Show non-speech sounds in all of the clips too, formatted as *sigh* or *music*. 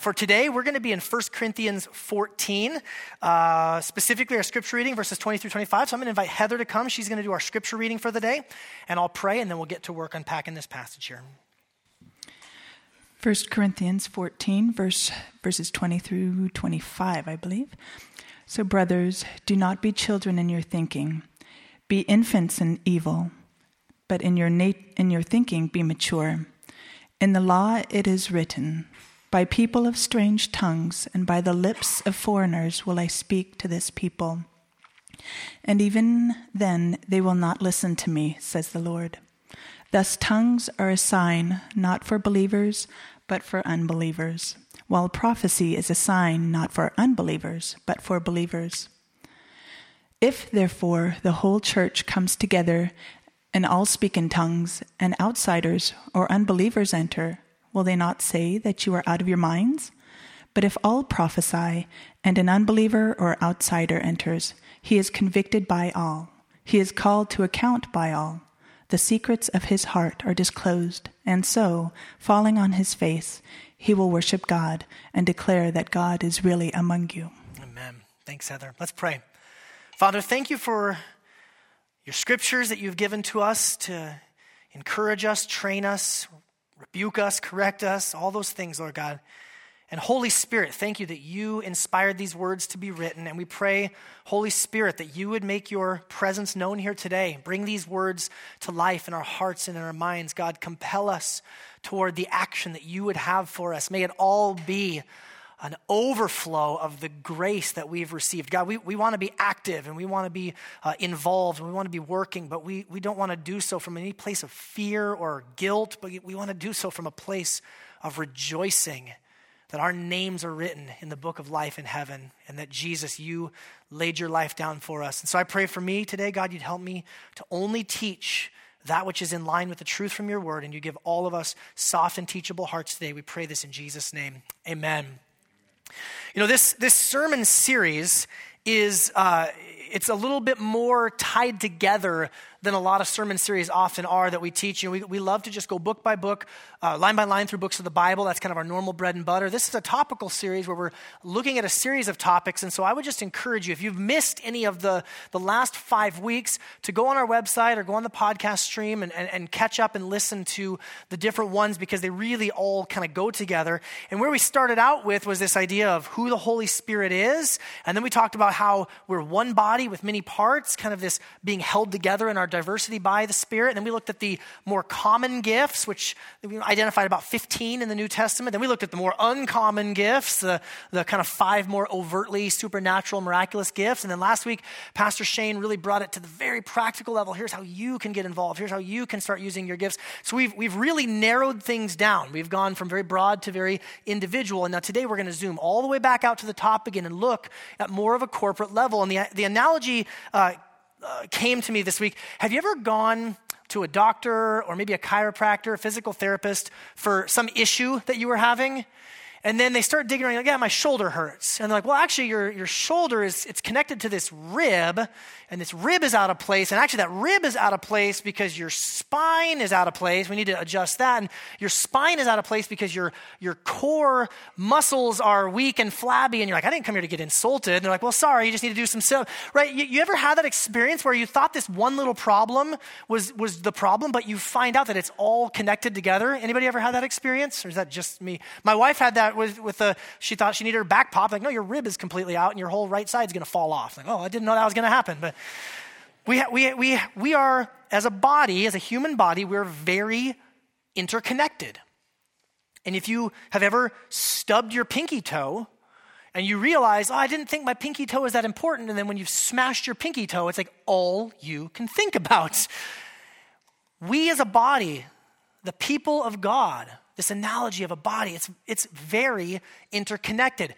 for today, we're going to be in 1 Corinthians 14, uh, specifically our scripture reading, verses 20 through 25. So I'm going to invite Heather to come. She's going to do our scripture reading for the day, and I'll pray, and then we'll get to work unpacking this passage here. 1 Corinthians 14, verse, verses 20 through 25, I believe. So, brothers, do not be children in your thinking, be infants in evil, but in your, nat- in your thinking be mature. In the law it is written, By people of strange tongues and by the lips of foreigners will I speak to this people. And even then they will not listen to me, says the Lord. Thus, tongues are a sign not for believers, but for unbelievers, while prophecy is a sign not for unbelievers, but for believers. If, therefore, the whole church comes together and all speak in tongues, and outsiders or unbelievers enter, will they not say that you are out of your minds? But if all prophesy, and an unbeliever or outsider enters, he is convicted by all. He is called to account by all. The secrets of his heart are disclosed, and so, falling on his face, he will worship God and declare that God is really among you. Amen. Thanks, Heather. Let's pray. Father, thank you for your scriptures that you've given to us to encourage us, train us, rebuke us, correct us, all those things, Lord God. And Holy Spirit, thank you that you inspired these words to be written. And we pray, Holy Spirit, that you would make your presence known here today. Bring these words to life in our hearts and in our minds. God, compel us toward the action that you would have for us. May it all be an overflow of the grace that we've received. God, we, we want to be active and we want to be uh, involved and we want to be working, but we, we don't want to do so from any place of fear or guilt, but we want to do so from a place of rejoicing that our names are written in the book of life in heaven, and that Jesus, you laid your life down for us. And so I pray for me today, God, you'd help me to only teach that which is in line with the truth from your word, and you give all of us soft and teachable hearts today. We pray this in Jesus' name. Amen. You know, this, this sermon series is, uh, it's a little bit more tied together than a lot of sermon series often are that we teach. You know, we, we love to just go book by book, uh, line by line through books of the Bible. That's kind of our normal bread and butter. This is a topical series where we're looking at a series of topics. And so I would just encourage you, if you've missed any of the, the last five weeks, to go on our website or go on the podcast stream and, and, and catch up and listen to the different ones because they really all kind of go together. And where we started out with was this idea of who the Holy Spirit is. And then we talked about how we're one body with many parts, kind of this being held together in our diversity by the Spirit. And then we looked at the more common gifts, which identified about 15 in the New Testament. Then we looked at the more uncommon gifts, the, the kind of five more overtly supernatural, miraculous gifts. And then last week, Pastor Shane really brought it to the very practical level. Here's how you can get involved. Here's how you can start using your gifts. So we've, we've really narrowed things down. We've gone from very broad to very individual. And now today we're going to zoom all the way back out to the top again and look at more of a corporate level. And the, the analogy uh, uh, came to me this week. Have you ever gone to a doctor or maybe a chiropractor, a physical therapist for some issue that you were having? And then they start digging around, like, yeah, my shoulder hurts. And they're like, well, actually, your, your shoulder is it's connected to this rib, and this rib is out of place. And actually, that rib is out of place because your spine is out of place. We need to adjust that. And your spine is out of place because your, your core muscles are weak and flabby. And you're like, I didn't come here to get insulted. And they're like, well, sorry, you just need to do some stuff. Right? You, you ever had that experience where you thought this one little problem was, was the problem, but you find out that it's all connected together? Anybody ever had that experience? Or is that just me? My wife had that with, with the, she thought she needed her back pop. Like, no, your rib is completely out and your whole right side's going to fall off. Like, oh, I didn't know that was going to happen. But we, we, we, we are, as a body, as a human body, we're very interconnected. And if you have ever stubbed your pinky toe, and you realize, oh, I didn't think my pinky toe was that important. And then when you've smashed your pinky toe, it's like all you can think about. We as a body, the people of God, this analogy of a body, it's, it's very interconnected.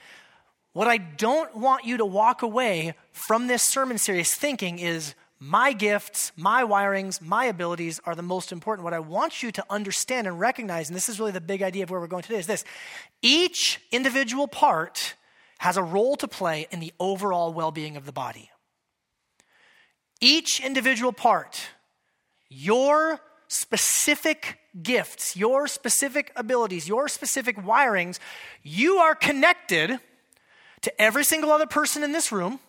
What I don't want you to walk away from this sermon series thinking is my gifts, my wirings, my abilities are the most important. What I want you to understand and recognize, and this is really the big idea of where we're going today, is this each individual part has a role to play in the overall well being of the body. Each individual part, your specific gifts, your specific abilities, your specific wirings, you are connected to every single other person in this room.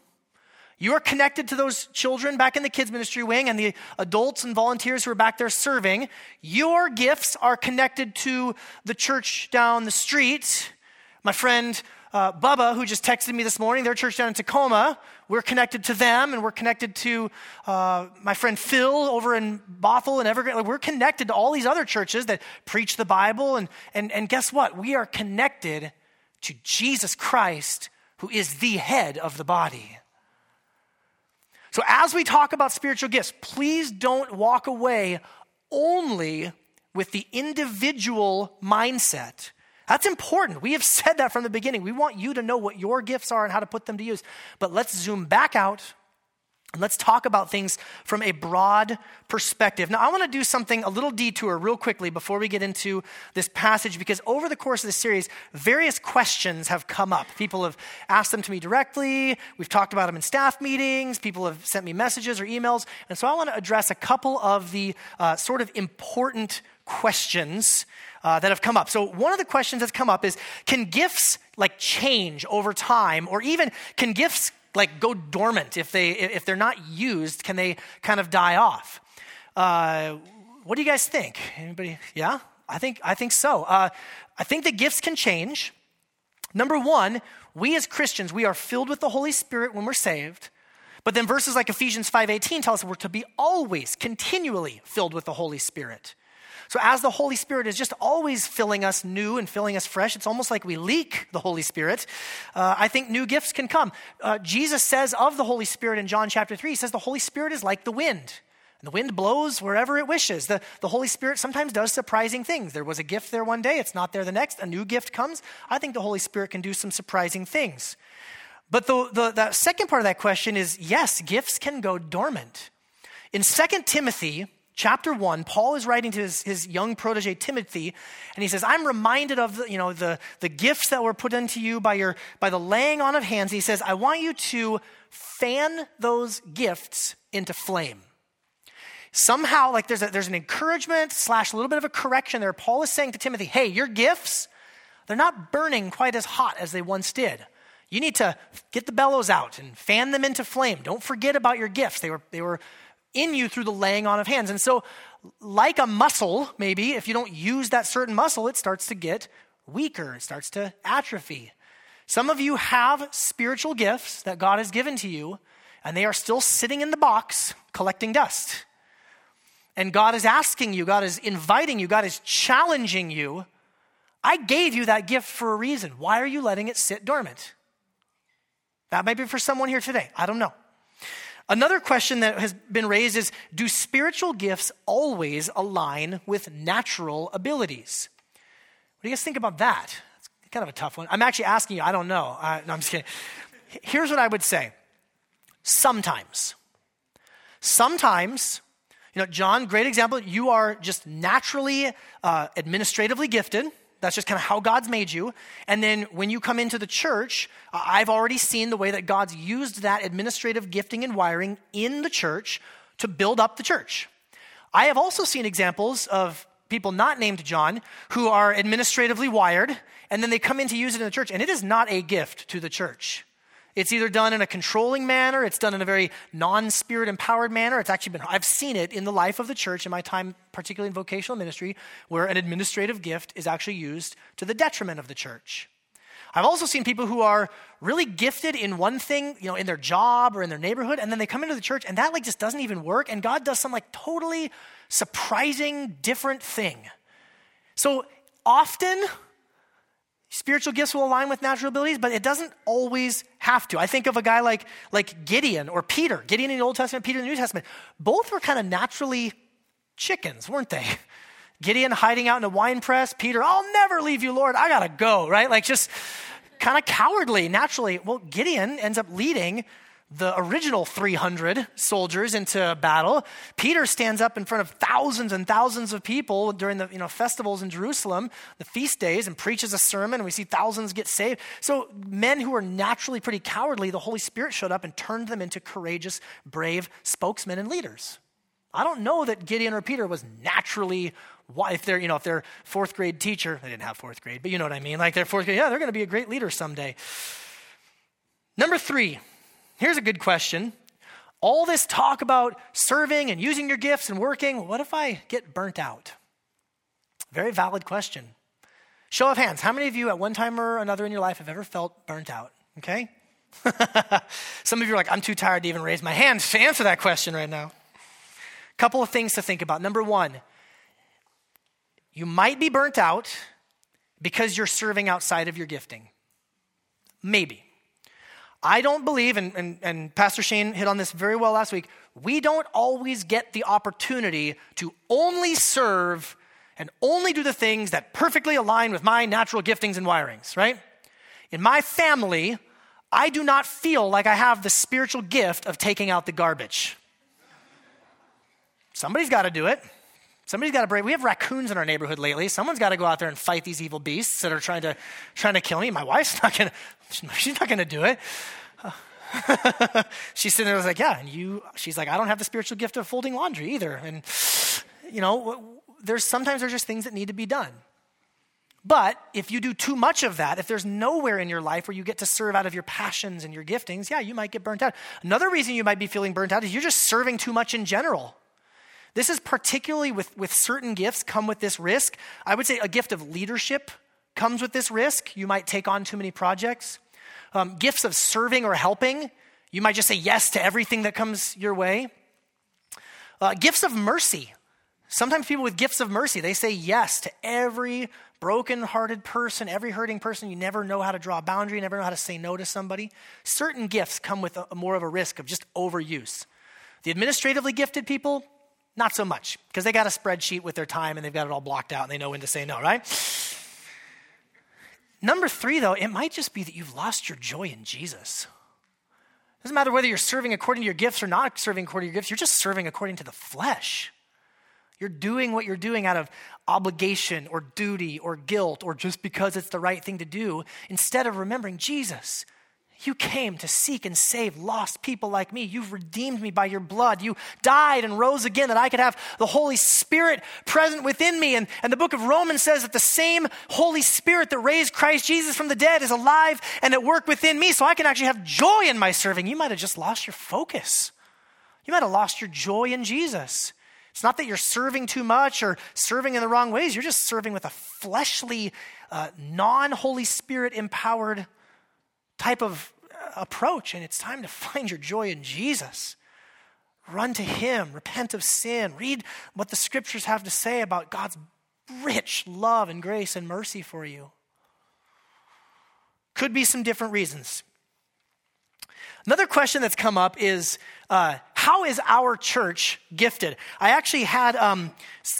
You are connected to those children back in the kids' ministry wing and the adults and volunteers who are back there serving. Your gifts are connected to the church down the street. My friend uh, Bubba, who just texted me this morning, their church down in Tacoma, we're connected to them, and we're connected to uh, my friend Phil over in Bothell and Evergreen. We're connected to all these other churches that preach the Bible, and, and, and guess what? We are connected to Jesus Christ, who is the head of the body. So, as we talk about spiritual gifts, please don't walk away only with the individual mindset that's important. We have said that from the beginning. We want you to know what your gifts are and how to put them to use. But let's zoom back out and let's talk about things from a broad perspective. Now, I want to do something, a little detour, real quickly before we get into this passage, because over the course of this series, various questions have come up. People have asked them to me directly. We've talked about them in staff meetings. People have sent me messages or emails. And so I want to address a couple of the uh, sort of important questions uh, that have come up. So one of the questions that's come up is can gifts like change over time or even can gifts like go dormant? If they if they're not used can they kind of die off? Uh, what do you guys think? Anybody? Yeah? I think i think so. Uh, i think the gifts can change. Number one we as christians we are filled with the holy spirit when we're saved. But then verses like ephesians 5.18 tell us we're to be always continually filled with the holy spirit so, as the Holy Spirit is just always filling us new and filling us fresh, it's almost like we leak the Holy Spirit. Uh, I think new gifts can come. Uh, Jesus says of the Holy Spirit in John chapter 3, he says the Holy Spirit is like the wind. And the wind blows wherever it wishes. The, the Holy Spirit sometimes does surprising things. There was a gift there one day, it's not there the next. A new gift comes. I think the Holy Spirit can do some surprising things. But the, the, the second part of that question is yes, gifts can go dormant. In 2 Timothy, chapter 1 paul is writing to his, his young protege timothy and he says i'm reminded of the, you know, the, the gifts that were put into you by, your, by the laying on of hands. He says i want you to fan those gifts into flame. Somehow like there's, a, there's an encouragement slash a little bit of a correction there. Paul is saying to timothy hey your gifts they're not burning quite as hot as they once did. You need to get the bellows out and fan them into flame. Don't forget about your gifts. They were, they were in you through the laying on of hands. And so, like a muscle, maybe, if you don't use that certain muscle, it starts to get weaker, it starts to atrophy. Some of you have spiritual gifts that God has given to you, and they are still sitting in the box collecting dust. And God is asking you, God is inviting you, God is challenging you. I gave you that gift for a reason. Why are you letting it sit dormant? That might be for someone here today. I don't know. Another question that has been raised is Do spiritual gifts always align with natural abilities? What do you guys think about that? It's kind of a tough one. I'm actually asking you, I don't know. No, I'm just kidding. Here's what I would say sometimes. Sometimes, you know, John, great example, you are just naturally uh, administratively gifted. That's just kind of how God's made you. And then when you come into the church, uh, I've already seen the way that God's used that administrative gifting and wiring in the church to build up the church. I have also seen examples of people not named John who are administratively wired, and then they come in to use it in the church, and it is not a gift to the church. It's either done in a controlling manner, it's done in a very non spirit empowered manner. It's actually been, I've seen it in the life of the church in my time, particularly in vocational ministry, where an administrative gift is actually used to the detriment of the church. I've also seen people who are really gifted in one thing, you know, in their job or in their neighborhood, and then they come into the church and that like just doesn't even work, and God does some like totally surprising, different thing. So often, Spiritual gifts will align with natural abilities, but it doesn't always have to. I think of a guy like, like Gideon or Peter. Gideon in the Old Testament, Peter in the New Testament. Both were kind of naturally chickens, weren't they? *laughs* Gideon hiding out in a wine press. Peter, I'll never leave you, Lord. I got to go, right? Like just kind of cowardly, naturally. Well, Gideon ends up leading the original 300 soldiers into battle. Peter stands up in front of thousands and thousands of people during the you know, festivals in Jerusalem, the feast days, and preaches a sermon, and we see thousands get saved. So, men who are naturally pretty cowardly, the Holy Spirit showed up and turned them into courageous, brave spokesmen and leaders. I don't know that Gideon or Peter was naturally if they're, you know, if they're fourth grade teacher, they didn't have fourth grade, but you know what I mean. Like they're fourth grade, yeah, they're going to be a great leader someday. Number three, here's a good question. All this talk about serving and using your gifts and working, what if I get burnt out? Very valid question. Show of hands, how many of you at one time or another in your life have ever felt burnt out? Okay? *laughs* Some of you are like, I'm too tired to even raise my hand to answer that question right now. Couple of things to think about. Number one, you might be burnt out because you're serving outside of your gifting. Maybe. I don't believe, and, and, and, Pastor Shane hit on this very well last week, we don't always get the opportunity to only serve and only do the things that perfectly align with my natural giftings and wirings, right? In my family, I do not feel like I have the spiritual gift of taking out the garbage. Somebody's got to do it. Somebody's got to break. We have raccoons in our neighborhood lately. Someone's got to go out there and fight these evil beasts that are trying to trying to kill me. My wife's *laughs* not gonna. She's not gonna do it. *laughs* she's sitting there like, yeah, and you. She's like, I don't have the spiritual gift of folding laundry either. And you know, there's sometimes there's just things that need to be done. But if you do too much of that, if there's nowhere in your life where you get to serve out of your passions and your giftings, yeah, you might get burnt out. Another reason you might be feeling burnt out is you're just serving too much in general. This is particularly with, with certain gifts come with this risk. I would say a gift of leadership comes with this risk. You might take on too many projects. Um, gifts of serving or helping, you might just say yes to everything that comes your way. Uh, gifts of mercy. Sometimes people with gifts of mercy, they say yes to every broken-hearted person, every hurting person. You never know how to draw a boundary, you never know how to say no to somebody. Certain gifts come with a, more of a risk of just overuse. The administratively gifted people, not so much, because they got a spreadsheet with their time and they've got it all blocked out and they know when to say no, right? Number three, though, it might just be that you've lost your joy in Jesus. It doesn't matter whether you're serving according to your gifts or not serving according to your gifts, you're just serving according to the flesh. You're doing what you're doing out of obligation or duty or guilt or just because it's the right thing to do instead of remembering Jesus. You came to seek and save lost people like me. You've redeemed me by your blood. You died and rose again that I could have the Holy Spirit present within me. And, and the book of Romans says that the same Holy Spirit that raised Christ Jesus from the dead is alive and at work within me, so I can actually have joy in my serving. You might have just lost your focus. You might have lost your joy in Jesus. It's not that you're serving too much or serving in the wrong ways. You're just serving with a fleshly, uh, non Holy Spirit empowered type of approach, and it's time to find your joy in Jesus. Run to Him, repent of sin, read what the scriptures have to say about God's rich love and grace and mercy for you. Could be some different reasons. Another question that's come up is uh, how is our church gifted? I actually had um,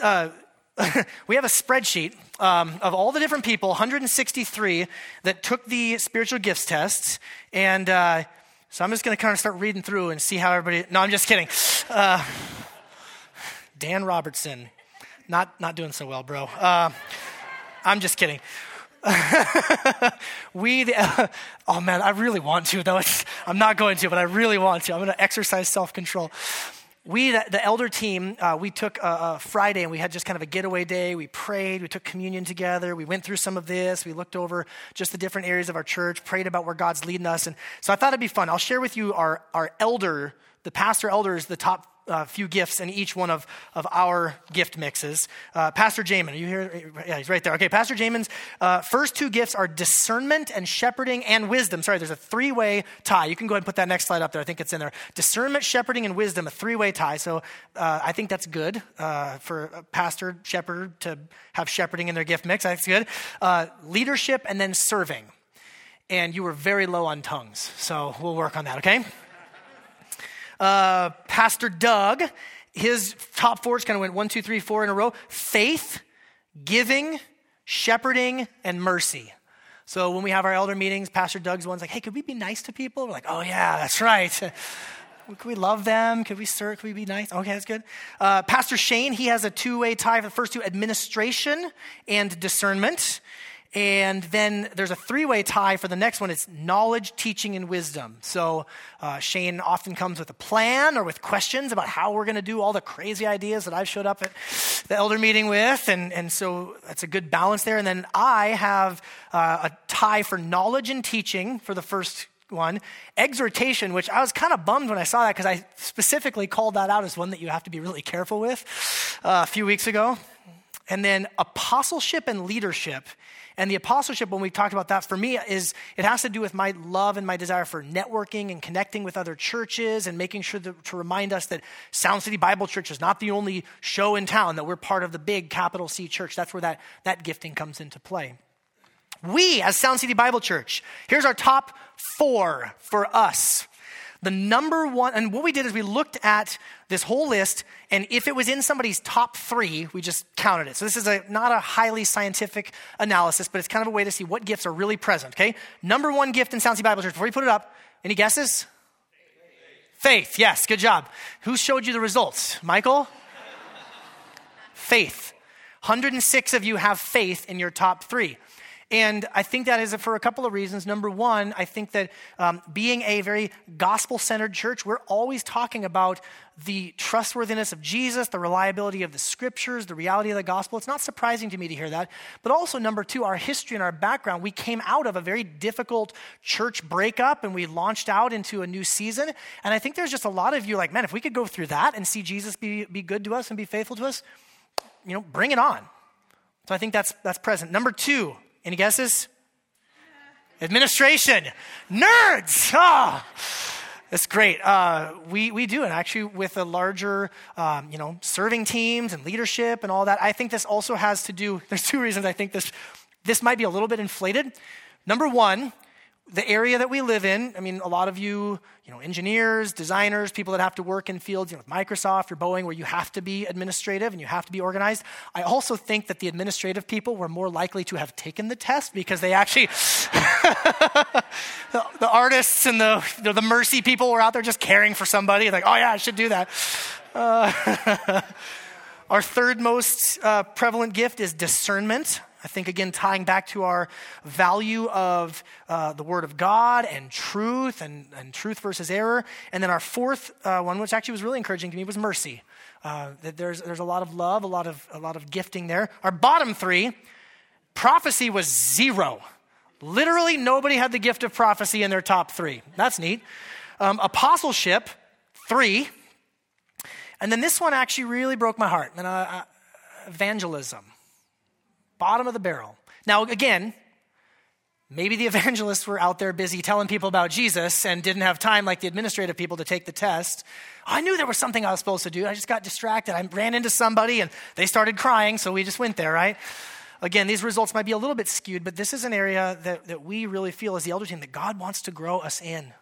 uh, *laughs* we have a spreadsheet um, of all the different people, 163, that took the spiritual gifts tests. And uh, so I'm just going to kind of start reading through and see how everybody. No, I'm just kidding. Uh, Dan Robertson, not, not doing so well, bro. Uh, I'm just kidding. *laughs* we, the, *laughs* oh man, I really want to, though. I'm not going to, but I really want to. I'm going to exercise self control we, the, elder team, uh, we took a, a, Friday and we had just kind of a getaway day. We prayed, we took communion together, we went through some of this, we looked over just the different areas of our church, prayed about where God's leading us. And so I thought it'd be fun. I'll share with you our, our elder, the pastor elders, the top uh, few gifts in each one of, of our gift mixes. Uh, Pastor Jamin, are you here? Yeah, he's right there. Okay, Pastor Jamin's uh, first two gifts are discernment and shepherding and wisdom. Sorry, there's a three way tie. You can go ahead and put that next slide up there. I think it's in there. Discernment, shepherding, and wisdom, a three way tie. So uh, I think that's good uh, for a pastor, shepherd to have shepherding in their gift mix. That's good. Uh, leadership and then serving. And you were very low on tongues, so we'll work on that, okay? Uh, Pastor Doug, his top fours kind of went one, two, three, four in a row faith, giving, shepherding, and mercy. So when we have our elder meetings, Pastor Doug's one's like, hey, could we be nice to people? We're like, oh, yeah, that's right. *laughs* Could we love them? Could we serve? Could we be nice? Okay, that's good. Uh, Pastor Shane, he has a two way tie for the first two administration and discernment. And then there's a three way tie for the next one. It's knowledge, teaching, and wisdom. So uh, Shane often comes with a plan or with questions about how we're going to do all the crazy ideas that I've showed up at the elder meeting with. And, and so that's a good balance there. And then I have uh, a tie for knowledge and teaching for the first one. Exhortation, which I was kind of bummed when I saw that because I specifically called that out as one that you have to be really careful with uh, a few weeks ago. And then apostleship and leadership. And the apostleship, when we talked about that, for me, is it has to do with my love and my desire for networking and connecting with other churches and making sure to, to remind us that Sound City Bible Church is not the only show in town, that we're part of the big capital C church. That's where that, that gifting comes into play. We, as Sound City Bible Church, here's our top four for us. The number one, and what we did is we looked at this whole list, and if it was in somebody's top three, we just counted it. So this is a, not a highly scientific analysis, but it's kind of a way to see what gifts are really present, okay? Number one gift in Sound City Bible Church, before you put it up, any guesses? Faith. Faith, yes, good job. Who showed you the results? Michael? faith. 106 of you have faith in your top three. And I think that is for a couple of reasons. Number one, I think that um, being a very gospel centered church, we're always talking about the trustworthiness of Jesus, the reliability of the scriptures, the reality of the gospel. It's not surprising to me to hear that. But also, number two, our history and our background. We came out of a very difficult church breakup and we launched out into a new season. And I think there's just a lot of you like, man, if we could go through that and see Jesus be, be good to us and be faithful to us, you know, bring it on. So I think that's, that's present. Number two, any guesses? Administration. Nerds. Ah, that's great. Uh, we, we do, and actually with a larger, um, you know, serving teams and leadership and all that. I think this also has to do, *laughs* there's two reasons I think this, this might be a little bit inflated. Number one, the area that we live in, I mean, a lot of you, you know, engineers, designers, people that have to work in fields, you know, with Microsoft or Boeing, where you have to be administrative and you have to be organized. I also think that the administrative people were more likely to have taken the test because they actually, *laughs* the, the, artists and the, the, the mercy people were out there just caring for somebody, like, oh yeah, I should do that. Uh, *laughs* our third most uh, prevalent gift is discernment. I think, again, tying back to our value of uh, the Word of God and truth and, and truth versus error. And then our fourth uh, one, which actually was really encouraging to me, was mercy. Uh, that there's, there's a lot of love, a lot of, a lot of gifting there. Our bottom three, prophecy was zero. Literally, nobody had the gift of prophecy in their top three. That's neat. Um, apostleship, three. And then this one actually really broke my heart. And, uh, evangelism bottom of the barrel. Now, again, maybe the evangelists were out there busy telling people about Jesus and didn't have time, like the administrative people, to take the test. I knew there was something I was supposed to do. I just got distracted. I ran into somebody and they started crying, so we just went there, right? Again, these results might be a little bit skewed, but this is an area that, that we really feel as the elder team that God wants to grow us in.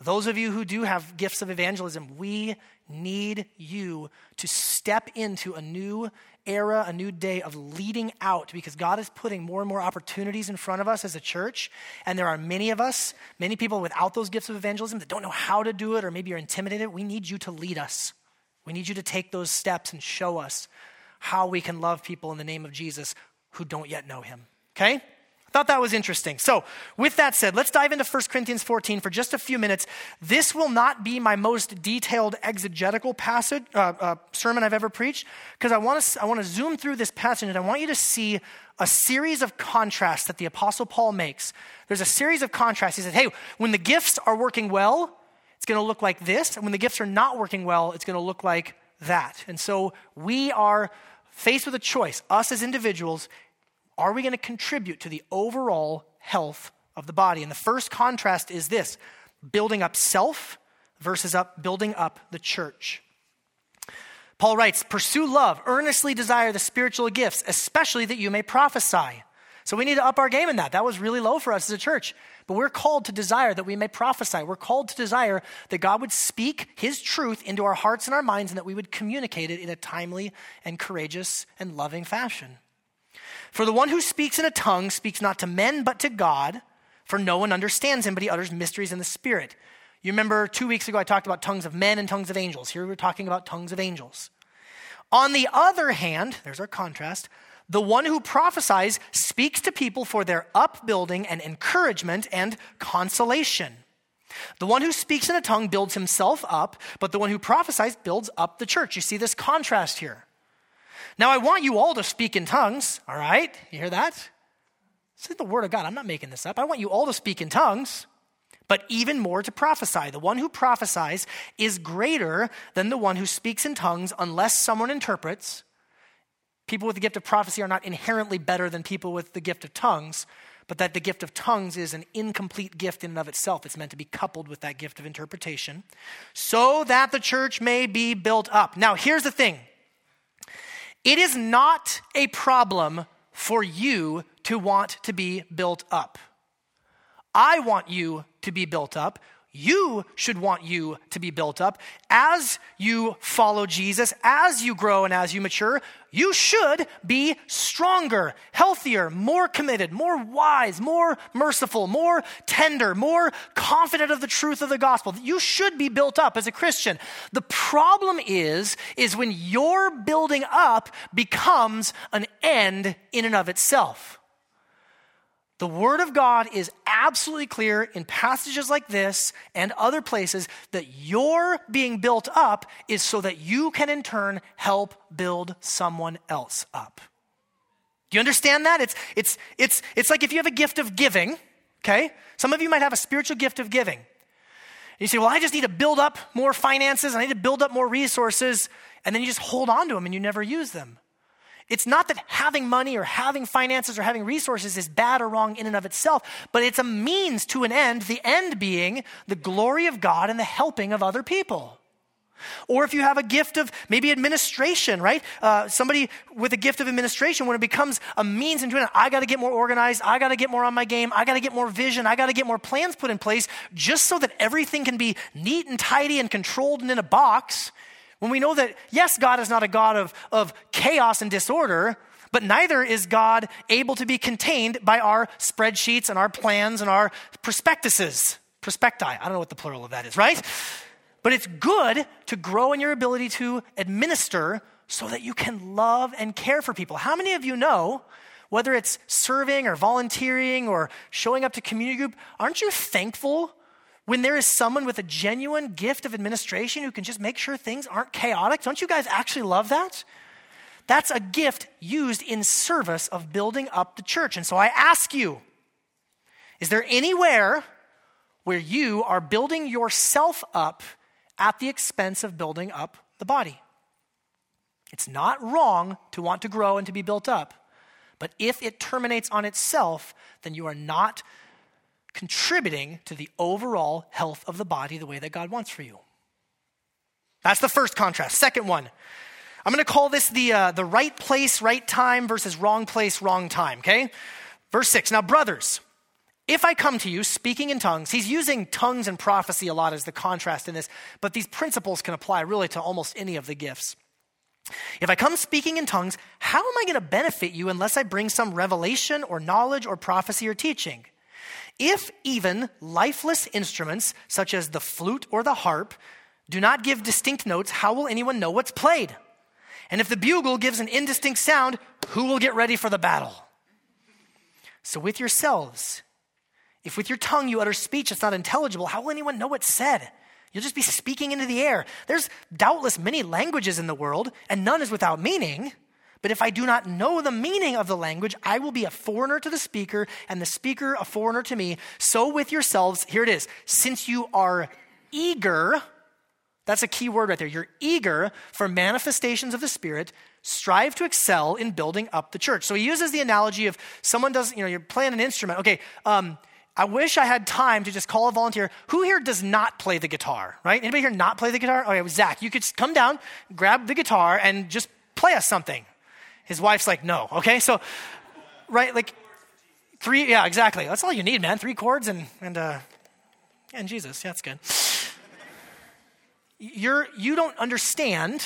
Those of you who do have gifts of evangelism, we need you to step into a new era, a new day of leading out because God is putting more and more opportunities in front of us as a church. And there are many of us, many people without those gifts of evangelism that don't know how to do it or maybe you're intimidated. We need you to lead us. We need you to take those steps and show us how we can love people in the name of Jesus who don't yet know him. Okay? Thought that was interesting. So, with that said, let's dive into 1 Corinthians 14 for just a few minutes. This will not be my most detailed exegetical passage uh, uh, sermon I've ever preached because I want to I want to zoom through this passage and I want you to see a series of contrasts that the apostle Paul makes. There's a series of contrasts. He says, "Hey, when the gifts are working well, it's going to look like this, and when the gifts are not working well, it's going to look like that." And so, we are faced with a choice, us as individuals, are we going to contribute to the overall health of the body? And the first contrast is this building up self versus up building up the church. Paul writes, Pursue love, earnestly desire the spiritual gifts, especially that you may prophesy. So we need to up our game in that. That was really low for us as a church. But we're called to desire that we may prophesy. We're called to desire that God would speak his truth into our hearts and our minds and that we would communicate it in a timely and courageous and loving fashion. For the one who speaks in a tongue speaks not to men, but to God, for no one understands him, but he utters mysteries in the Spirit. You remember two weeks ago I talked about tongues of men and tongues of angels. Here we're talking about tongues of angels. On the other hand, there's our contrast, The one who prophesies speaks to people for their upbuilding and encouragement and consolation. The one who speaks in a tongue builds himself up, but the one who prophesies builds up the church. You see this contrast here. Now, I want you all to speak in tongues, all right? You hear that? This is the word of God. I'm not making this up. I want you all to speak in tongues, but even more to prophesy. The one who prophesies is greater than the one who speaks in tongues unless someone interprets. People with the gift of prophecy are not inherently better than people with the gift of tongues, but that the gift of tongues is an incomplete gift in and of itself. It's meant to be coupled with that gift of interpretation, so that the church may be built up. Now, here's the thing it is not a problem for you to want to be built up. I want you to be built up. You should want you to be built up. As you follow Jesus, as you grow and as you mature, you should be stronger, healthier, more committed, more wise, more merciful, more tender, more confident of the truth of the gospel. You should be built up as a Christian. The problem is is when your building up becomes an end in and of itself. The Word of God is absolutely clear in passages like this and other places that your being built up is so that you can in turn help build someone else up. Do you understand that? It's, it's, it's, it's like if you have a gift of giving, okay? Some of you might have a spiritual gift of giving. You say, well, I just need to build up more finances, I need to build up more resources, and then you just hold on to them and you never use them. It's not that having money or having finances or having resources is bad or wrong in and of itself, but it's a means to an end, the end being the glory of God and the helping of other people. Or if you have a gift of maybe administration, right? Uh, somebody with a gift of administration, when it becomes a means into it, I got to get more organized, I got to get more on my game, I got to get more vision, I got to get more plans put in place just so that everything can be neat and tidy and controlled and in a box. When we know that, yes, God is not a God of, of chaos and disorder, but neither is God able to be contained by our spreadsheets and our plans and our prospectuses. Prospecti. I don't know what the plural of that is, right? But it's good to grow in your ability to administer so that you can love and care for people. How many of you know, whether it's serving or volunteering or showing up to community group, aren't you thankful when there is someone with a genuine gift of administration who can just make sure things aren't chaotic, don't you guys actually love that? That's a gift used in service of building up the church. And so I ask you, is there anywhere where you are building yourself up at the expense of building up the body? It's not wrong to want to grow and to be built up, but if it terminates on itself, then you are not contributing to the overall health of the body the way that God wants for you. That's the first contrast. Second one, I'm going to call this the, uh, the right place, right time versus wrong place, wrong time, okay? Verse 6. Now, brothers, if I come to you speaking in tongues, he's using tongues and prophecy a lot as the contrast in this, but these principles can apply really to almost any of the gifts. If I come speaking in tongues, how am I going to benefit you unless I bring some revelation or knowledge or prophecy or teaching? If even lifeless instruments, such as the flute or the harp, do not give distinct notes, how will anyone know what's played? And if the bugle gives an indistinct sound, who will get ready for the battle? So, with yourselves, if with your tongue you utter speech that's not intelligible, how will anyone know what's said? You'll just be speaking into the air. There's doubtless many languages in the world, and none is without meaning. But if I do not know the meaning of the language, I will be a foreigner to the speaker, and the speaker a foreigner to me. So with yourselves, here it is, since you are eager, that's a key word right there. You're eager for manifestations of the Spirit. Strive to excel in building up the church. So he uses the analogy of someone does, you know, you're playing an instrument. Okay, um, I wish I had time to just call a volunteer. Who here does not play the guitar, right? Anybody here not play the guitar? Okay, Zach, you could come down, grab the guitar, and just play us something. His wife's like, no. Okay, so, right, like three, yeah, exactly. That's all you need, man. Three chords and, and, uh, and Jesus. Yeah, that's good. You're, you don't understand,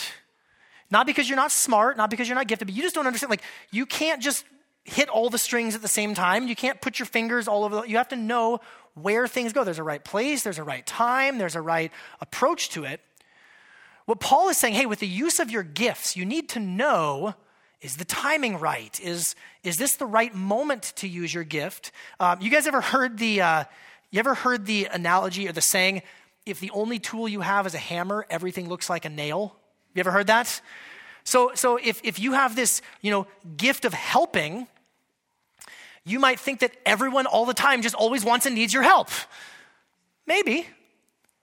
not because you're not smart, not because you're not gifted, but you just don't understand. Like, you can't just hit all the strings at the same time. You can't put your fingers all over. The, you have to know where things go. There's a right place, there's a right time, there's a right approach to it. What Paul is saying, hey, with the use of your gifts, you need to know Is the timing right? Is, is this the right moment to use your gift? Um, you guys ever heard the, uh, you ever heard the analogy or the saying, if the only tool you have is a hammer, everything looks like a nail? You ever heard that? So, so if, if you have this, you know, gift of helping, you might think that everyone all the time just always wants and needs your help. Maybe.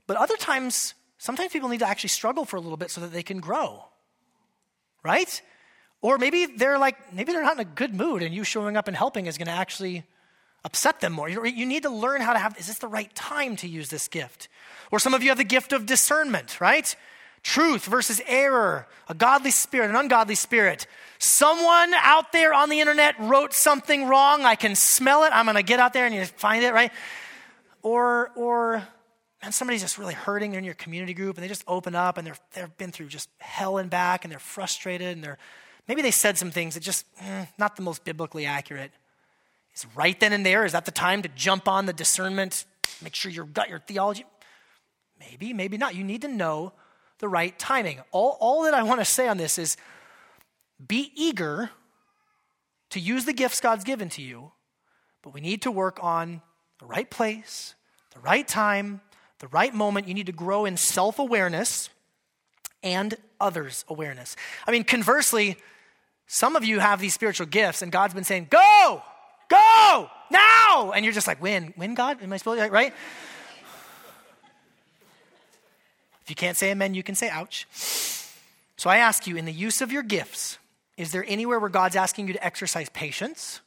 But other times, sometimes people need to actually struggle for a little bit so that they can grow. Right? Or maybe they're like, maybe they're not in a good mood and you showing up and helping is going to actually upset them more. You need to learn how to have, is this the right time to use this gift? Or some of you have the gift of discernment, right? Truth versus error, a godly spirit, an ungodly spirit. Someone out there on the internet wrote something wrong. I can smell it. I'm going to get out there and you find it, right? Or, or, man, somebody's just really hurting. They're in your community group and they just open up and they've been through just hell and back and they're frustrated and they're, maybe they said some things that just, mm, not the most biblically accurate. Is right then and there, is that the time to jump on the discernment, make sure you've got your theology? Maybe, maybe not. You need to know the right timing. All, all that I want to say on this is be eager to use the gifts God's given to you, but we need to work on the right place, the right time, the right moment. You need to grow in self awareness and others' awareness. I mean, conversely, some of you have these spiritual gifts, and God's been saying, Go, go, now. And you're just like, When? When, God? Am I supposed to, right? If you can't say amen, you can say ouch. So I ask you, in the use of your gifts, is there anywhere where God's asking you to exercise patience?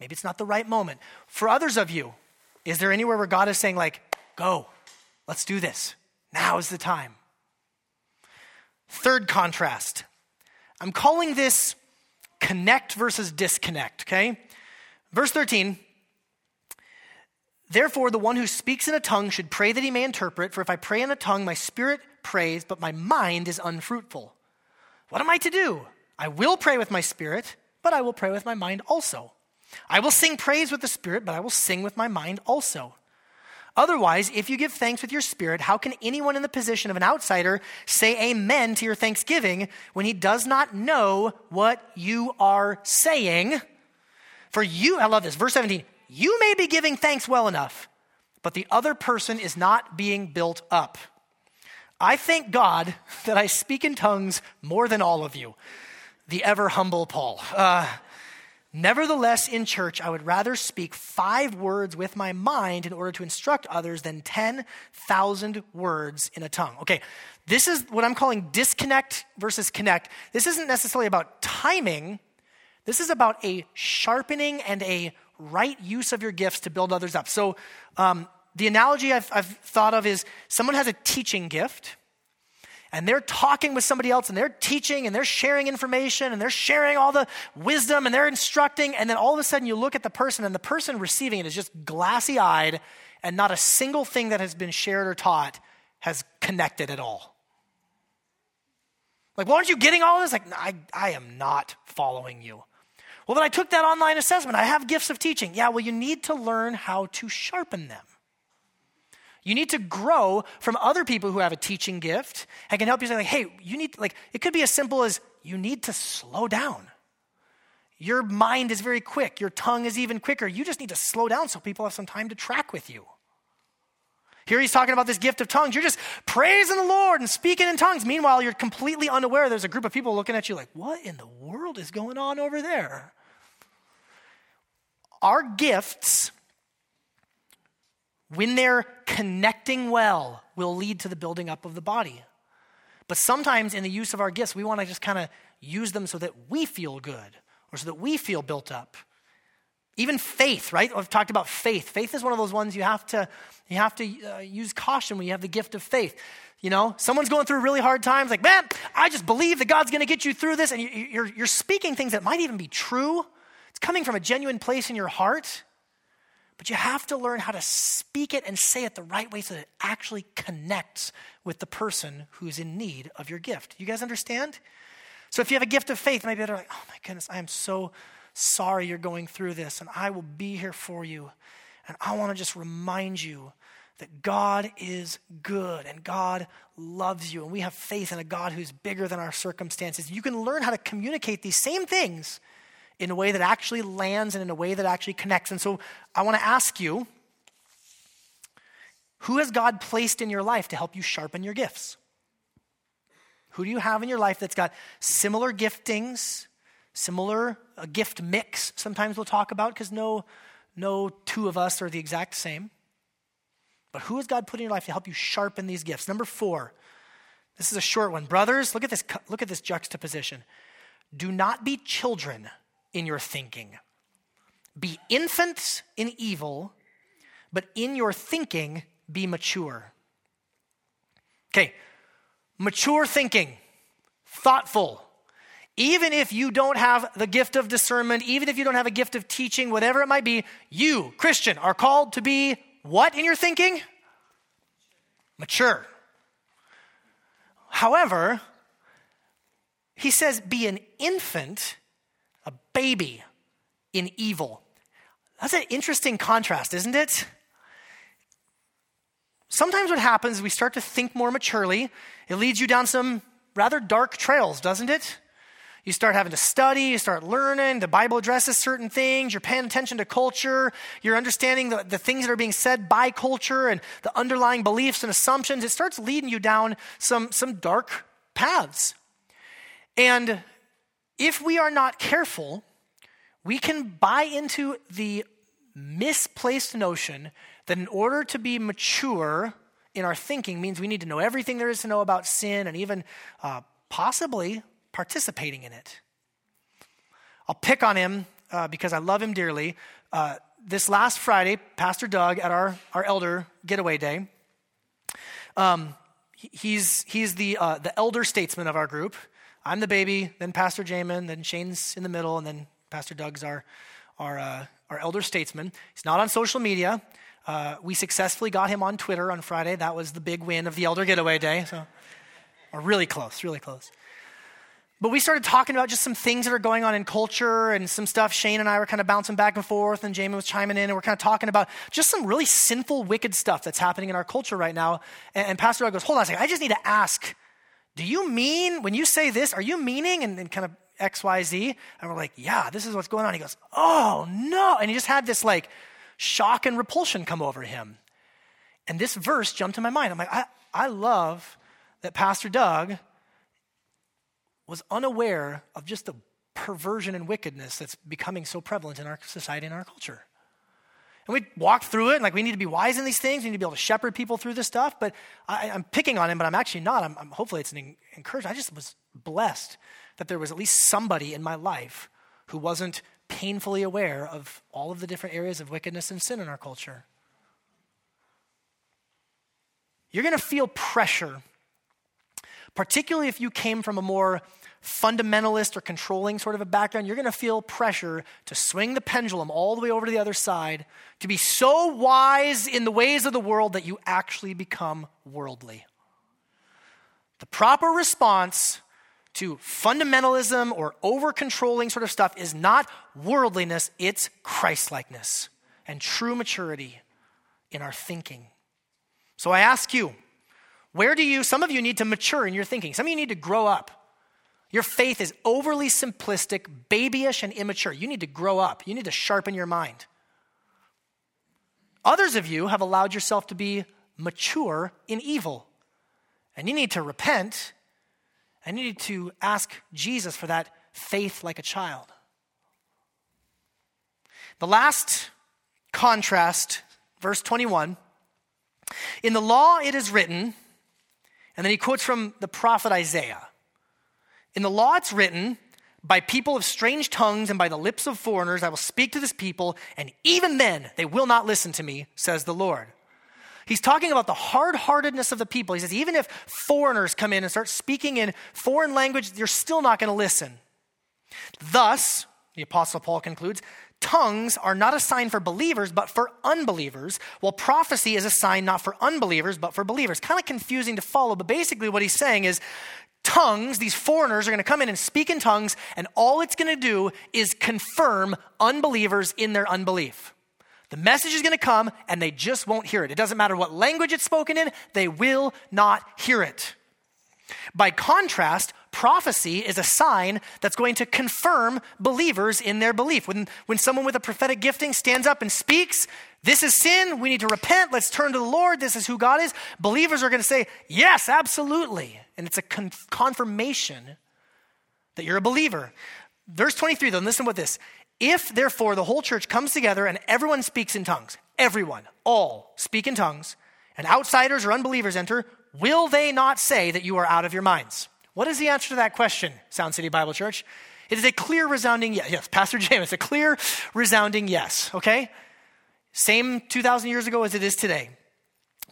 Maybe it's not the right moment. For others of you, is there anywhere where God is saying, like, go, let's do this? Now is the time. Third contrast. I'm calling this connect versus disconnect, okay? Verse 13 Therefore, the one who speaks in a tongue should pray that he may interpret, for if I pray in a tongue, my spirit prays, but my mind is unfruitful. What am I to do? I will pray with my spirit, but I will pray with my mind also. I will sing praise with the spirit, but I will sing with my mind also. Otherwise, if you give thanks with your spirit, how can anyone in the position of an outsider say amen to your thanksgiving when he does not know what you are saying? For you, I love this, verse 17, you may be giving thanks well enough, but the other person is not being built up. I thank God *laughs* that I speak in tongues more than all of you. The ever humble Paul. Uh, Nevertheless, in church, I would rather speak five words with my mind in order to instruct others than 10,000 words in a tongue. Okay, this is what I'm calling disconnect versus connect. This isn't necessarily about timing, this is about a sharpening and a right use of your gifts to build others up. So, um, the analogy I've, I've thought of is someone has a teaching gift and they're talking with somebody else and they're teaching and they're sharing information and they're sharing all the wisdom and they're instructing. And then all of a sudden you look at the person and the person receiving it is just glassy eyed and not a single thing that has been shared or taught has connected at all. Like, well, aren't you getting all this? Like, I, I am not following you. Well, then I took that online assessment. I have gifts of teaching. Yeah, well, you need to learn how to sharpen them. You need to grow from other people who have a teaching gift and can help you say, like, hey, you need, like, it could be as simple as you need to slow down. Your mind is very quick, your tongue is even quicker. You just need to slow down so people have some time to track with you. Here he's talking about this gift of tongues. You're just praising the Lord and speaking in tongues. Meanwhile, you're completely unaware there's a group of people looking at you like, what in the world is going on over there? Our gifts when they're connecting well, will lead to the building up of the body. But sometimes in the use of our gifts, we want to just kind of use them so that we feel good or so that we feel built up. Even faith, right? I've talked about faith. Faith is one of those ones you have to, you have to uh, use caution when you have the gift of faith. You know, someone's going through really hard times, like, man, I just believe that God's going to get you through this. And you're, you're speaking things that might even be true. It's coming from a genuine place in your heart. But you have to learn how to speak it and say it the right way so that it actually connects with the person who's in need of your gift. You guys understand? So if you have a gift of faith, maybe they're like, oh my goodness, I am so sorry you're going through this, and I will be here for you. And I want to just remind you that God is good and God loves you, and we have faith in a God who's bigger than our circumstances. You can learn how to communicate these same things in a way that actually lands and in a way that actually connects. And so I want to ask you who has God placed in your life to help you sharpen your gifts? Who do you have in your life that's got similar giftings, similar uh, gift mix? Sometimes we'll talk about because no, no two of us are the exact same. But who has God put in your life to help you sharpen these gifts? Number four. This is a short one. Brothers, look at this, look at this juxtaposition. Do not be children in your thinking. Be infants in evil, but in your thinking, be mature. Okay, mature thinking, thoughtful. Even if you don't have the gift of discernment, even if you don't have a gift of teaching, whatever it might be, you, Christian, are called to be what in your thinking? Mature. However, he says, be an infant, baby in evil. That's an interesting contrast, isn't it? Sometimes what happens is we start to think more maturely. It leads you down some rather dark trails, doesn't it? You start having to study, you start learning, the Bible addresses certain things, you're paying attention to culture, you're understanding the, the things that are being said by culture and the underlying beliefs and assumptions. It starts leading you down some, some dark paths. And if we are not careful, we can buy into the misplaced notion that in order to be mature in our thinking means we need to know everything there is to know about sin and even uh, possibly participating in it. I'll pick on him uh, because I love him dearly. Uh, this last Friday, Pastor Doug at our, our elder getaway day, um, he's, he's the, uh, the elder statesman of our group. I'm the baby, then Pastor Jamin, then Shane's in the middle, and then Pastor Doug's our, our, uh, our elder statesman. He's not on social media. Uh, we successfully got him on Twitter on Friday. That was the big win of the Elder Getaway Day. So, or really close, really close. But we started talking about just some things that are going on in culture and some stuff. Shane and I were kind of bouncing back and forth, and Jamie was chiming in, and we're kind of talking about just some really sinful, wicked stuff that's happening in our culture right now. And, and Pastor Doug goes, Hold on a second, I just need to ask, do you mean, when you say this, are you meaning? And, and kind of XYZ. And we're like, Yeah, this is what's going on. He goes, Oh, no. And he just had this like, shock and repulsion come over him. And this verse jumped to my mind. I'm like, I, I love that Pastor Doug was unaware of just the perversion and wickedness that's becoming so prevalent in our society and our culture. And we walked through it, and like we need to be wise in these things. We need to be able to shepherd people through this stuff. But I, am picking on him, but I'm actually not. I'm, I'm, hopefully, it's an encouragement. I just was blessed that there was at least somebody in my life who wasn't painfully aware of all of the different areas of wickedness and sin in our culture. You're going to feel pressure, particularly if you came from a more fundamentalist or controlling sort of a background, you're going to feel pressure to swing the pendulum all the way over to the other side, to be so wise in the ways of the world that you actually become worldly. The proper response to fundamentalism or over controlling sort of stuff is not worldliness, it's Christlikeness and true maturity in our thinking. So I ask you, where do you, some of you need to mature in your thinking, some of you need to grow up. Your faith is overly simplistic, babyish, and immature. You need to grow up, you need to sharpen your mind. Others of you have allowed yourself to be mature in evil, and you need to repent I need to ask Jesus for that faith like a child. The last contrast, verse 21 In the law it is written, and then he quotes from the prophet Isaiah. In the law it's written, by people of strange tongues and by the lips of foreigners, I will speak to this people, and even then they will not listen to me, says the Lord. He's talking about the hard heartedness of the people. He says, even if foreigners come in and start speaking in foreign language, you're still not going to listen. Thus, the Apostle Paul concludes, tongues are not a sign for believers, but for unbelievers, while prophecy is a sign not for unbelievers, but for believers. Kind of confusing to follow, but basically what he's saying is tongues, these foreigners are going to come in and speak in tongues, and all it's going to do is confirm unbelievers in their unbelief. The message is going to come and they just won't hear it. It doesn't matter what language it's spoken in, they will not hear it. By contrast, prophecy is a sign that's going to confirm believers in their belief. When, when someone with a prophetic gifting stands up and speaks, this is sin, we need to repent, let's turn to the Lord, this is who God is, believers are going to say, yes, absolutely. And it's a con- confirmation that you're a believer. Verse 23, though, listen with this. If, therefore, the whole church comes together and everyone speaks in tongues, everyone, all speak in tongues, and outsiders or unbelievers enter, will they not say that you are out of your minds? What is the answer to that question, Sound City Bible Church? It is a clear, resounding yes. Yes, Pastor James, a clear, resounding yes, okay? Same 2,000 years ago as it is today.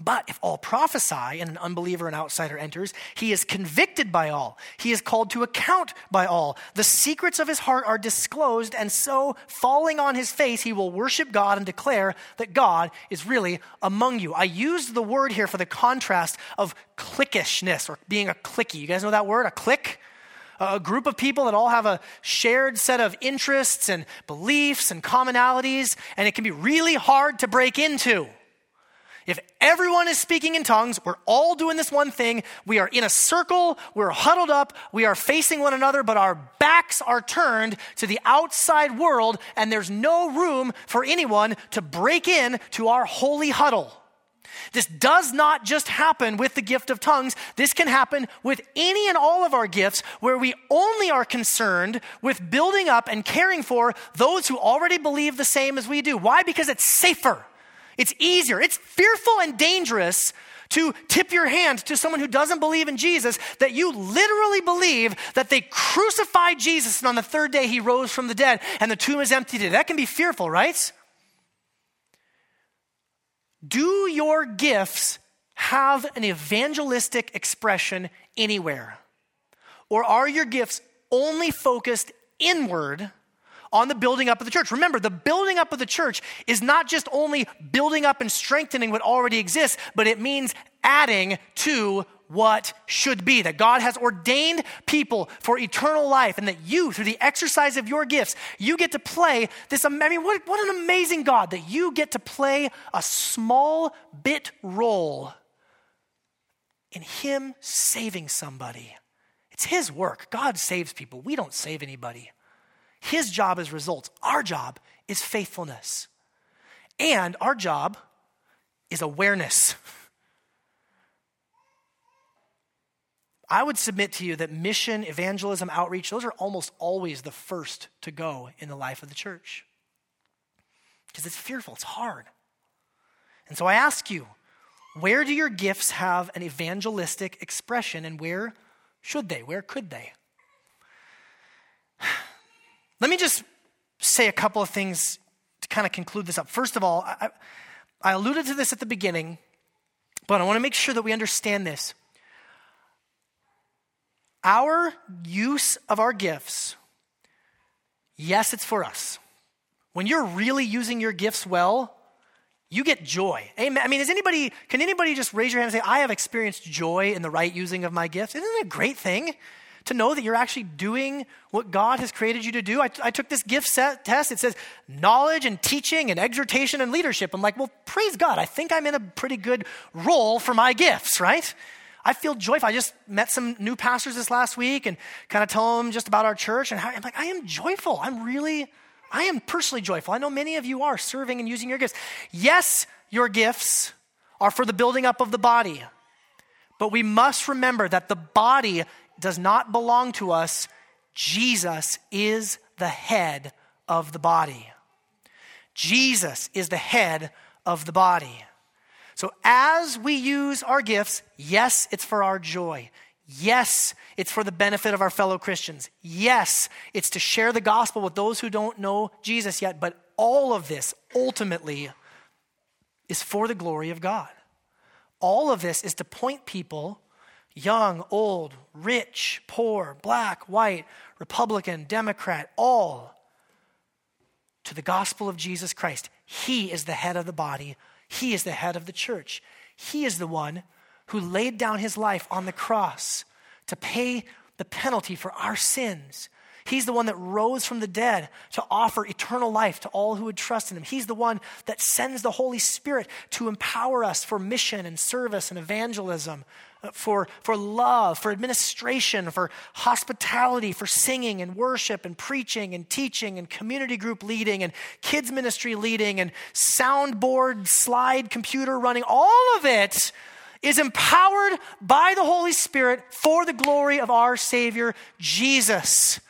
But if all prophesy and an unbeliever and outsider enters, he is convicted by all. He is called to account by all. The secrets of his heart are disclosed, and so, falling on his face, he will worship God and declare that God is really among you. I used the word here for the contrast of cliquishness or being a clicky. You guys know that word, a clique? A group of people that all have a shared set of interests and beliefs and commonalities, and it can be really hard to break into. If everyone is speaking in tongues, we're all doing this one thing. We are in a circle, we're huddled up, we are facing one another, but our backs are turned to the outside world, and there's no room for anyone to break in to our holy huddle. This does not just happen with the gift of tongues. This can happen with any and all of our gifts where we only are concerned with building up and caring for those who already believe the same as we do. Why? Because it's safer. It's easier. It's fearful and dangerous to tip your hand to someone who doesn't believe in Jesus that you literally believe that they crucified Jesus and on the third day he rose from the dead and the tomb is empty today. That can be fearful, right? Do your gifts have an evangelistic expression anywhere? Or are your gifts only focused inward on the building up of the church. Remember, the building up of the church is not just only building up and strengthening what already exists, but it means adding to what should be. That God has ordained people for eternal life, and that you, through the exercise of your gifts, you get to play this. I mean, what, what an amazing God that you get to play a small bit role in Him saving somebody. It's His work. God saves people, we don't save anybody. His job is results. Our job is faithfulness. And our job is awareness. I would submit to you that mission, evangelism, outreach, those are almost always the first to go in the life of the church. Because it's fearful, it's hard. And so I ask you, where do your gifts have an evangelistic expression and where should they? Where could they? Let me just say a couple of things to kind of conclude this up. First of all, I, I alluded to this at the beginning, but I want to make sure that we understand this. Our use of our gifts, yes, it's for us. When you're really using your gifts well, you get joy. Amen. I mean, is anybody, can anybody just raise your hand and say, I have experienced joy in the right using of my gifts? Isn't it a great thing? To know that you're actually doing what God has created you to do. I, I took this gift set test. It says knowledge and teaching and exhortation and leadership. I'm like, well, praise God. I think I'm in a pretty good role for my gifts, right? I feel joyful. I just met some new pastors this last week and kind of tell them just about our church. And how, I'm like, I am joyful. I'm really, I am personally joyful. I know many of you are serving and using your gifts. Yes, your gifts are for the building up of the body. But we must remember that the body does not belong to us. Jesus is the head of the body. Jesus is the head of the body. So as we use our gifts, yes, it's for our joy. Yes, it's for the benefit of our fellow Christians. Yes, it's to share the gospel with those who don't know Jesus yet. But all of this ultimately is for the glory of God. All of this is to point people young, old, rich, poor, black, white, Republican, Democrat, all to the gospel of Jesus Christ. He is the head of the body, He is the head of the church. He is the one who laid down His life on the cross to pay the penalty for our sins. He's the one that rose from the dead to offer eternal life to all who would trust in him. He's the one that sends the Holy Spirit to empower us for mission and service and evangelism, for, for love, for administration, for hospitality, for singing and worship and preaching and teaching and community group leading and kids ministry leading and soundboard, slide, computer running. All of it is empowered by the Holy Spirit for the glory of our Savior, Jesus.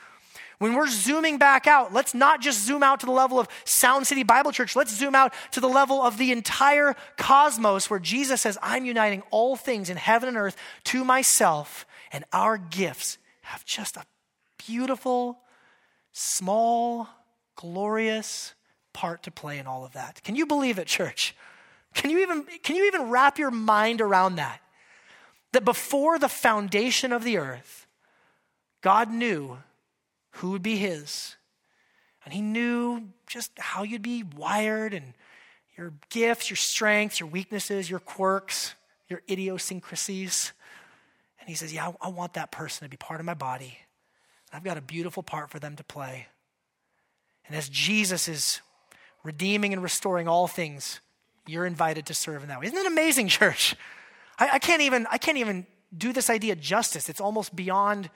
When we're zooming back out, let's not just zoom out to the level of Sound City Bible Church. Let's zoom out to the level of the entire cosmos where Jesus says, I'm uniting all things in heaven and earth to myself, and our gifts have just a beautiful, small, glorious part to play in all of that. Can you believe it, church? Can you even, can you even wrap your mind around that? That before the foundation of the earth, God knew who would be his. And he knew just how you'd be wired and your gifts, your strengths, your weaknesses, your quirks, your idiosyncrasies. And he says, Yeah, I, want that person to be part of my body. I've got a beautiful part for them to play. And as Jesus is redeeming and restoring all things, you're invited to serve in that way. Isn't it amazing, *laughs* church? I, I, can't even, I can't even do this idea justice. It's almost beyond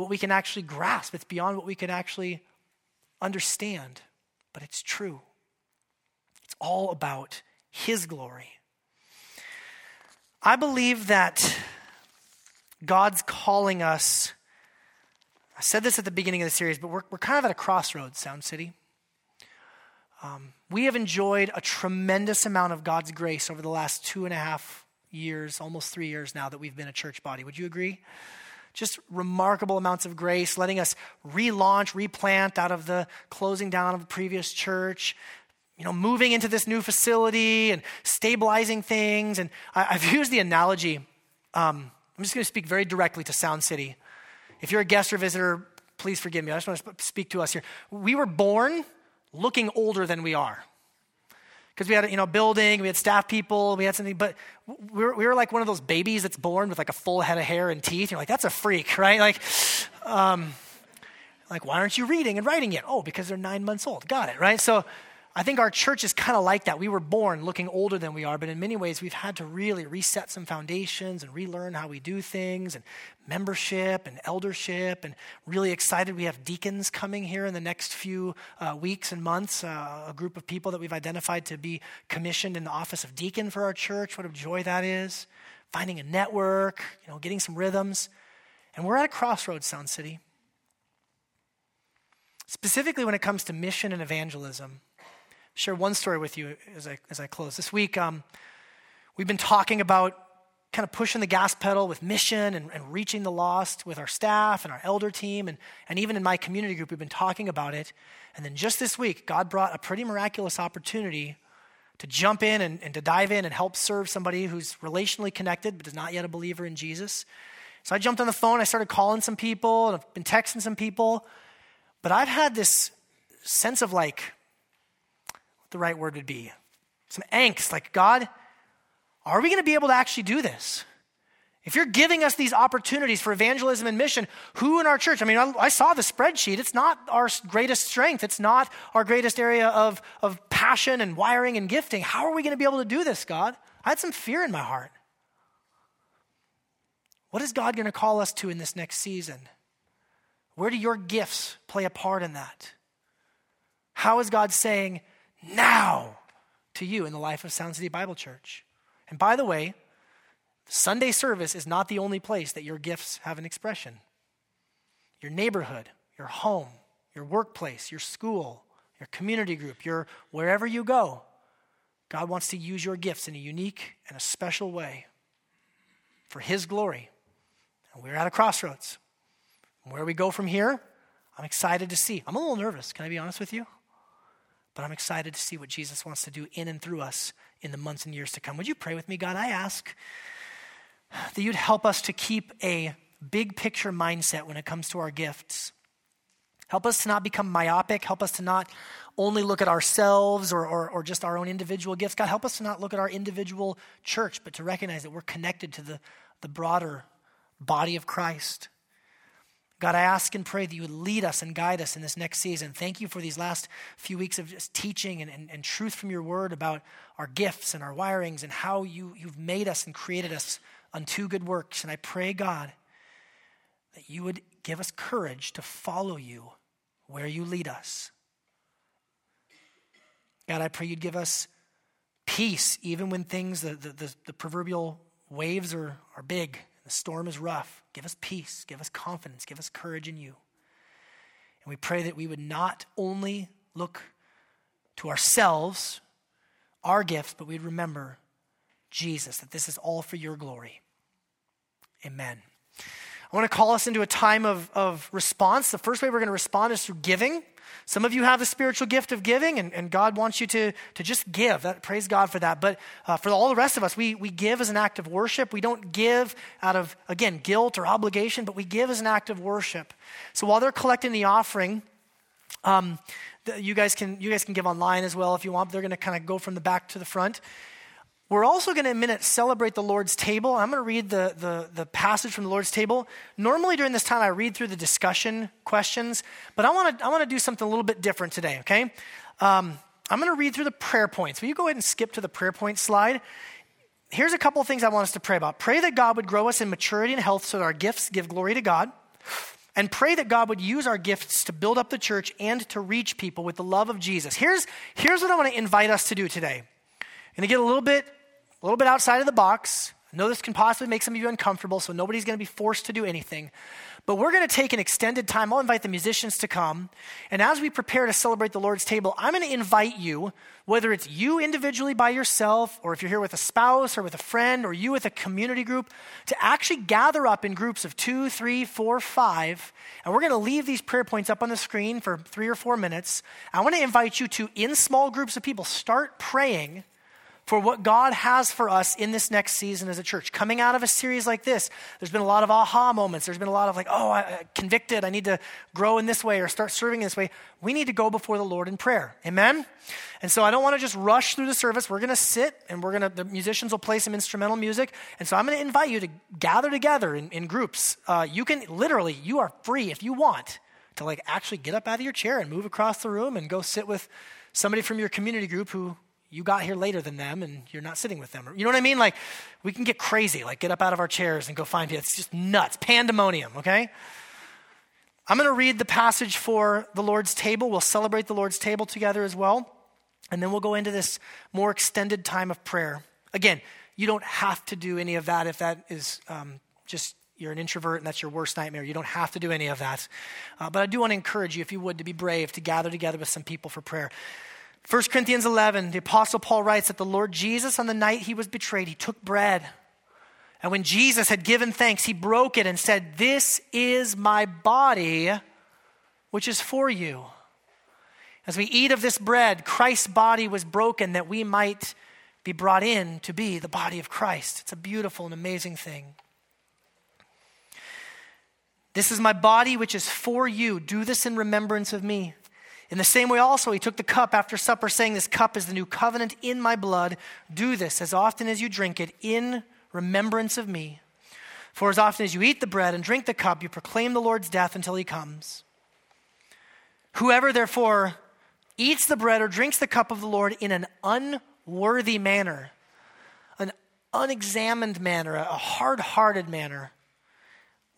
what we can actually grasp, it's beyond what we can actually understand. But it's true. It's all about His glory. I believe that God's calling us. I said this at the beginning of the series, but we're, we're kind of at a crossroads, Sound City. Um, we have enjoyed a tremendous amount of God's grace over the last two and a half years, almost three years now that we've been a church body. Would you agree? Just remarkable amounts of grace, letting us relaunch, replant out of the closing down of a previous church, you know, moving into this new facility and stabilizing things. And I, have *laughs* used the analogy. Um, I'm just going to speak very directly to Sound City. If you're a guest or visitor, please forgive me. I just want to speak to us here. We were born looking older than we are. Because we had you know, building, we had staff people, we had something, but we were, we were like one of those babies that's born with like a full head of hair and teeth. You're like, that's a freak, *laughs* right? Like, um, like, why aren't you reading and writing yet? Oh, because they're nine months old. Got it, right? So I think our church is kind of like that. We were born looking older than we are, but in many ways, we've had to really reset some foundations and relearn how we do things and membership and eldership. And really excited we have deacons coming here in the next few uh, weeks and months, uh, a group of people that we've identified to be commissioned in the office of deacon for our church. What a joy that is. Finding a network, you know, getting some rhythms. And we're at a crossroads, Sound City. Specifically, when it comes to mission and evangelism share one story with you as I, as I close. This week, um, we've been talking about kind of pushing the gas pedal with mission and, and, reaching the lost with our staff and our elder team. And, and even in my community group, we've been talking about it. And then just this week, God brought a pretty miraculous opportunity to jump in and, and to dive in and help serve somebody who's relationally connected but is not yet a believer in Jesus. So I jumped on the phone, I started calling some people, and I've been texting some people. But I've had this sense of like, the right word would be. Some angst, like, God, are we going to be able to actually do this? If you're giving us these opportunities for evangelism and mission, who in our church? I mean, I, I saw the spreadsheet. It's not our greatest strength, it's not our greatest area of, of passion and wiring and gifting. How are we going to be able to do this, God? I had some fear in my heart. What is God going to call us to in this next season? Where do your gifts play a part in that? How is God saying, now to you in the life of Sound City Bible Church. And by the way, Sunday service is not the only place that your gifts have an expression. Your neighborhood, your home, your workplace, your school, your community group, your wherever you go, God wants to use your gifts in a unique and a special way for His glory. And we're at a crossroads. Where we go from here, I'm excited to see. I'm a little nervous, can I be honest with you? But I'm excited to see what Jesus wants to do in and through us in the months and years to come. Would you pray with me, God? I ask that you'd help us to keep a big picture mindset when it comes to our gifts. Help us to not become myopic. Help us to not only look at ourselves or, or, or, just our own individual gifts. God, help us to not look at our individual church, but to recognize that we're connected to the, the broader body of Christ. God, I ask and pray that you would lead us and guide us in this next season. Thank you for these last few weeks of just teaching and, and, and truth from your word about our gifts and our wirings and how you, you've made us and created us unto good works. And I pray, God, that you would give us courage to follow you where you lead us. God, I pray you'd give us peace even when things, the, the, the, the proverbial waves are, are big, the storm is rough. Give us peace, give us confidence, give us courage in you. And we pray that we would not only look to ourselves, our gifts, but we'd remember Jesus, that this is all for your glory. Amen. I want to call us into a time of, of response. The first way we're going to respond is through giving. Some of you have the spiritual gift of giving, and, and God wants you to, to just give. That, praise God for that. But uh, for all the rest of us, we, we give as an act of worship. We don't give out of, again, guilt or obligation, but we give as an act of worship. So while they're collecting the offering, um, the, you, guys can, you guys can give online as well if you want. They're going to kind of go from the back to the front. We're also going to, in a minute, celebrate the Lord's table. I'm going to read the, the, the, passage from the Lord's table. Normally, during this time, I read through the discussion questions, but I want to I want to do something a little bit different today, okay? Um, I'm going to read through the prayer points. Will you go ahead and skip to the prayer point slide? Here's a couple of things I want us to pray about. Pray that God would grow us in maturity and health so that our gifts give glory to God. And pray that God would use our gifts to build up the church and to reach people with the love of Jesus. Here's, here's what I want to invite us to do today. I'm going to get a little bit a little bit outside of the box. I know this can possibly make some of you uncomfortable, so nobody's going to be forced to do anything. But we're going to take an extended time. I'll invite the musicians to come. And as we prepare to celebrate the Lord's table, I'm going to invite you, whether it's you individually by yourself, or if you're here with a spouse or with a friend, or you with a community group, to actually gather up in groups of two, three, four, five. And we're going to leave these prayer points up on the screen for three or four minutes. I want to invite you to, in small groups of people, start praying for what God has for us in this next season as a church. Coming out of a series like this, there's been a lot of aha moments. There's been a lot of like, oh, I, convicted. I need to grow in this way or start serving in this way. We need to go before the Lord in prayer. Amen? And so I don't want to just rush through the service. We're going to sit and we're going to, the musicians will play some instrumental music. And so I'm going to invite you to gather together in, in groups. Uh, you can literally, you are free if you want to like actually get up out of your chair and move across the room and go sit with somebody from your community group who you got here later than them and you're not sitting with them. You know what I mean? Like, we can get crazy, like, get up out of our chairs and go find people. It's just nuts, pandemonium, okay? I'm going to read the passage for the Lord's table. We'll celebrate the Lord's table together as well. And then we'll go into this more extended time of prayer. Again, you don't have to do any of that if that is um, just you're an introvert and that's your worst nightmare. You don't have to do any of that. Uh, but I do want to encourage you, if you would, to be brave, to gather together with some people for prayer. 1 Corinthians 11, the Apostle Paul writes that the Lord Jesus, on the night he was betrayed, he took bread. And when Jesus had given thanks, he broke it and said, This is my body, which is for you. As we eat of this bread, Christ's body was broken that we might be brought in to be the body of Christ. It's a beautiful and amazing thing. This is my body, which is for you. Do this in remembrance of me. In the same way, also, he took the cup after supper, saying, This cup is the new covenant in my blood. Do this as often as you drink it in remembrance of me. For as often as you eat the bread and drink the cup, you proclaim the Lord's death until he comes. Whoever, therefore, eats the bread or drinks the cup of the Lord in an unworthy manner, an unexamined manner, a hard hearted manner,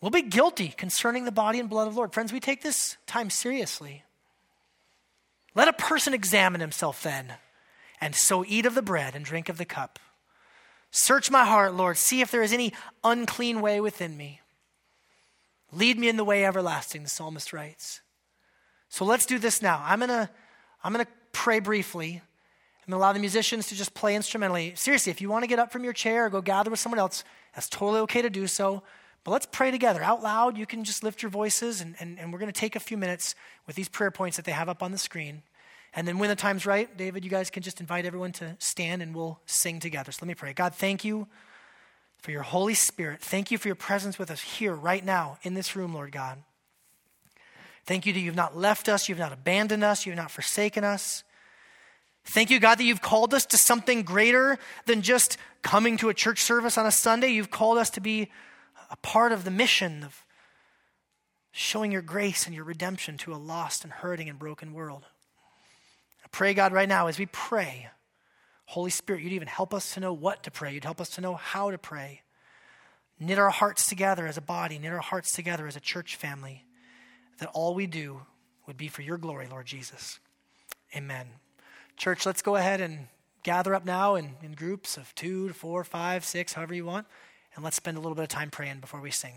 will be guilty concerning the body and blood of the Lord. Friends, we take this time seriously. Let a person examine himself then, and so eat of the bread and drink of the cup. Search my heart, Lord. See if there is any unclean way within me. Lead me in the way everlasting, the psalmist writes. So let's do this now. I'm going to I'm going to pray briefly. I'm going to allow the musicians to just play instrumentally. Seriously, if you want to get up from your chair or go gather with someone else, that's totally okay to do so. But let's pray together out loud. You can just lift your voices, and, and, and we're going to take a few minutes with these prayer points that they have up on the screen. And then when the time's right, David, you guys can just invite everyone to stand and we'll sing together. So let me pray. God, thank you for your Holy Spirit. Thank you for your presence with us here right now in this room, Lord God. Thank you that you've not left us, you've not abandoned us, you've not forsaken us. Thank you, God, that you've called us to something greater than just coming to a church service on a Sunday. You've called us to be a part of the mission of showing your grace and your redemption to a lost and hurting and broken world. I pray, God, right now as we pray, Holy Spirit, you'd even help us to know what to pray. You'd help us to know how to pray. Knit our hearts together as a body, knit our hearts together as a church family, that all we do would be for your glory, Lord Jesus. Amen. Church, let's go ahead and gather up now in, in groups of two to four, five, six, however you want, and let's spend a little bit of time praying before we sing.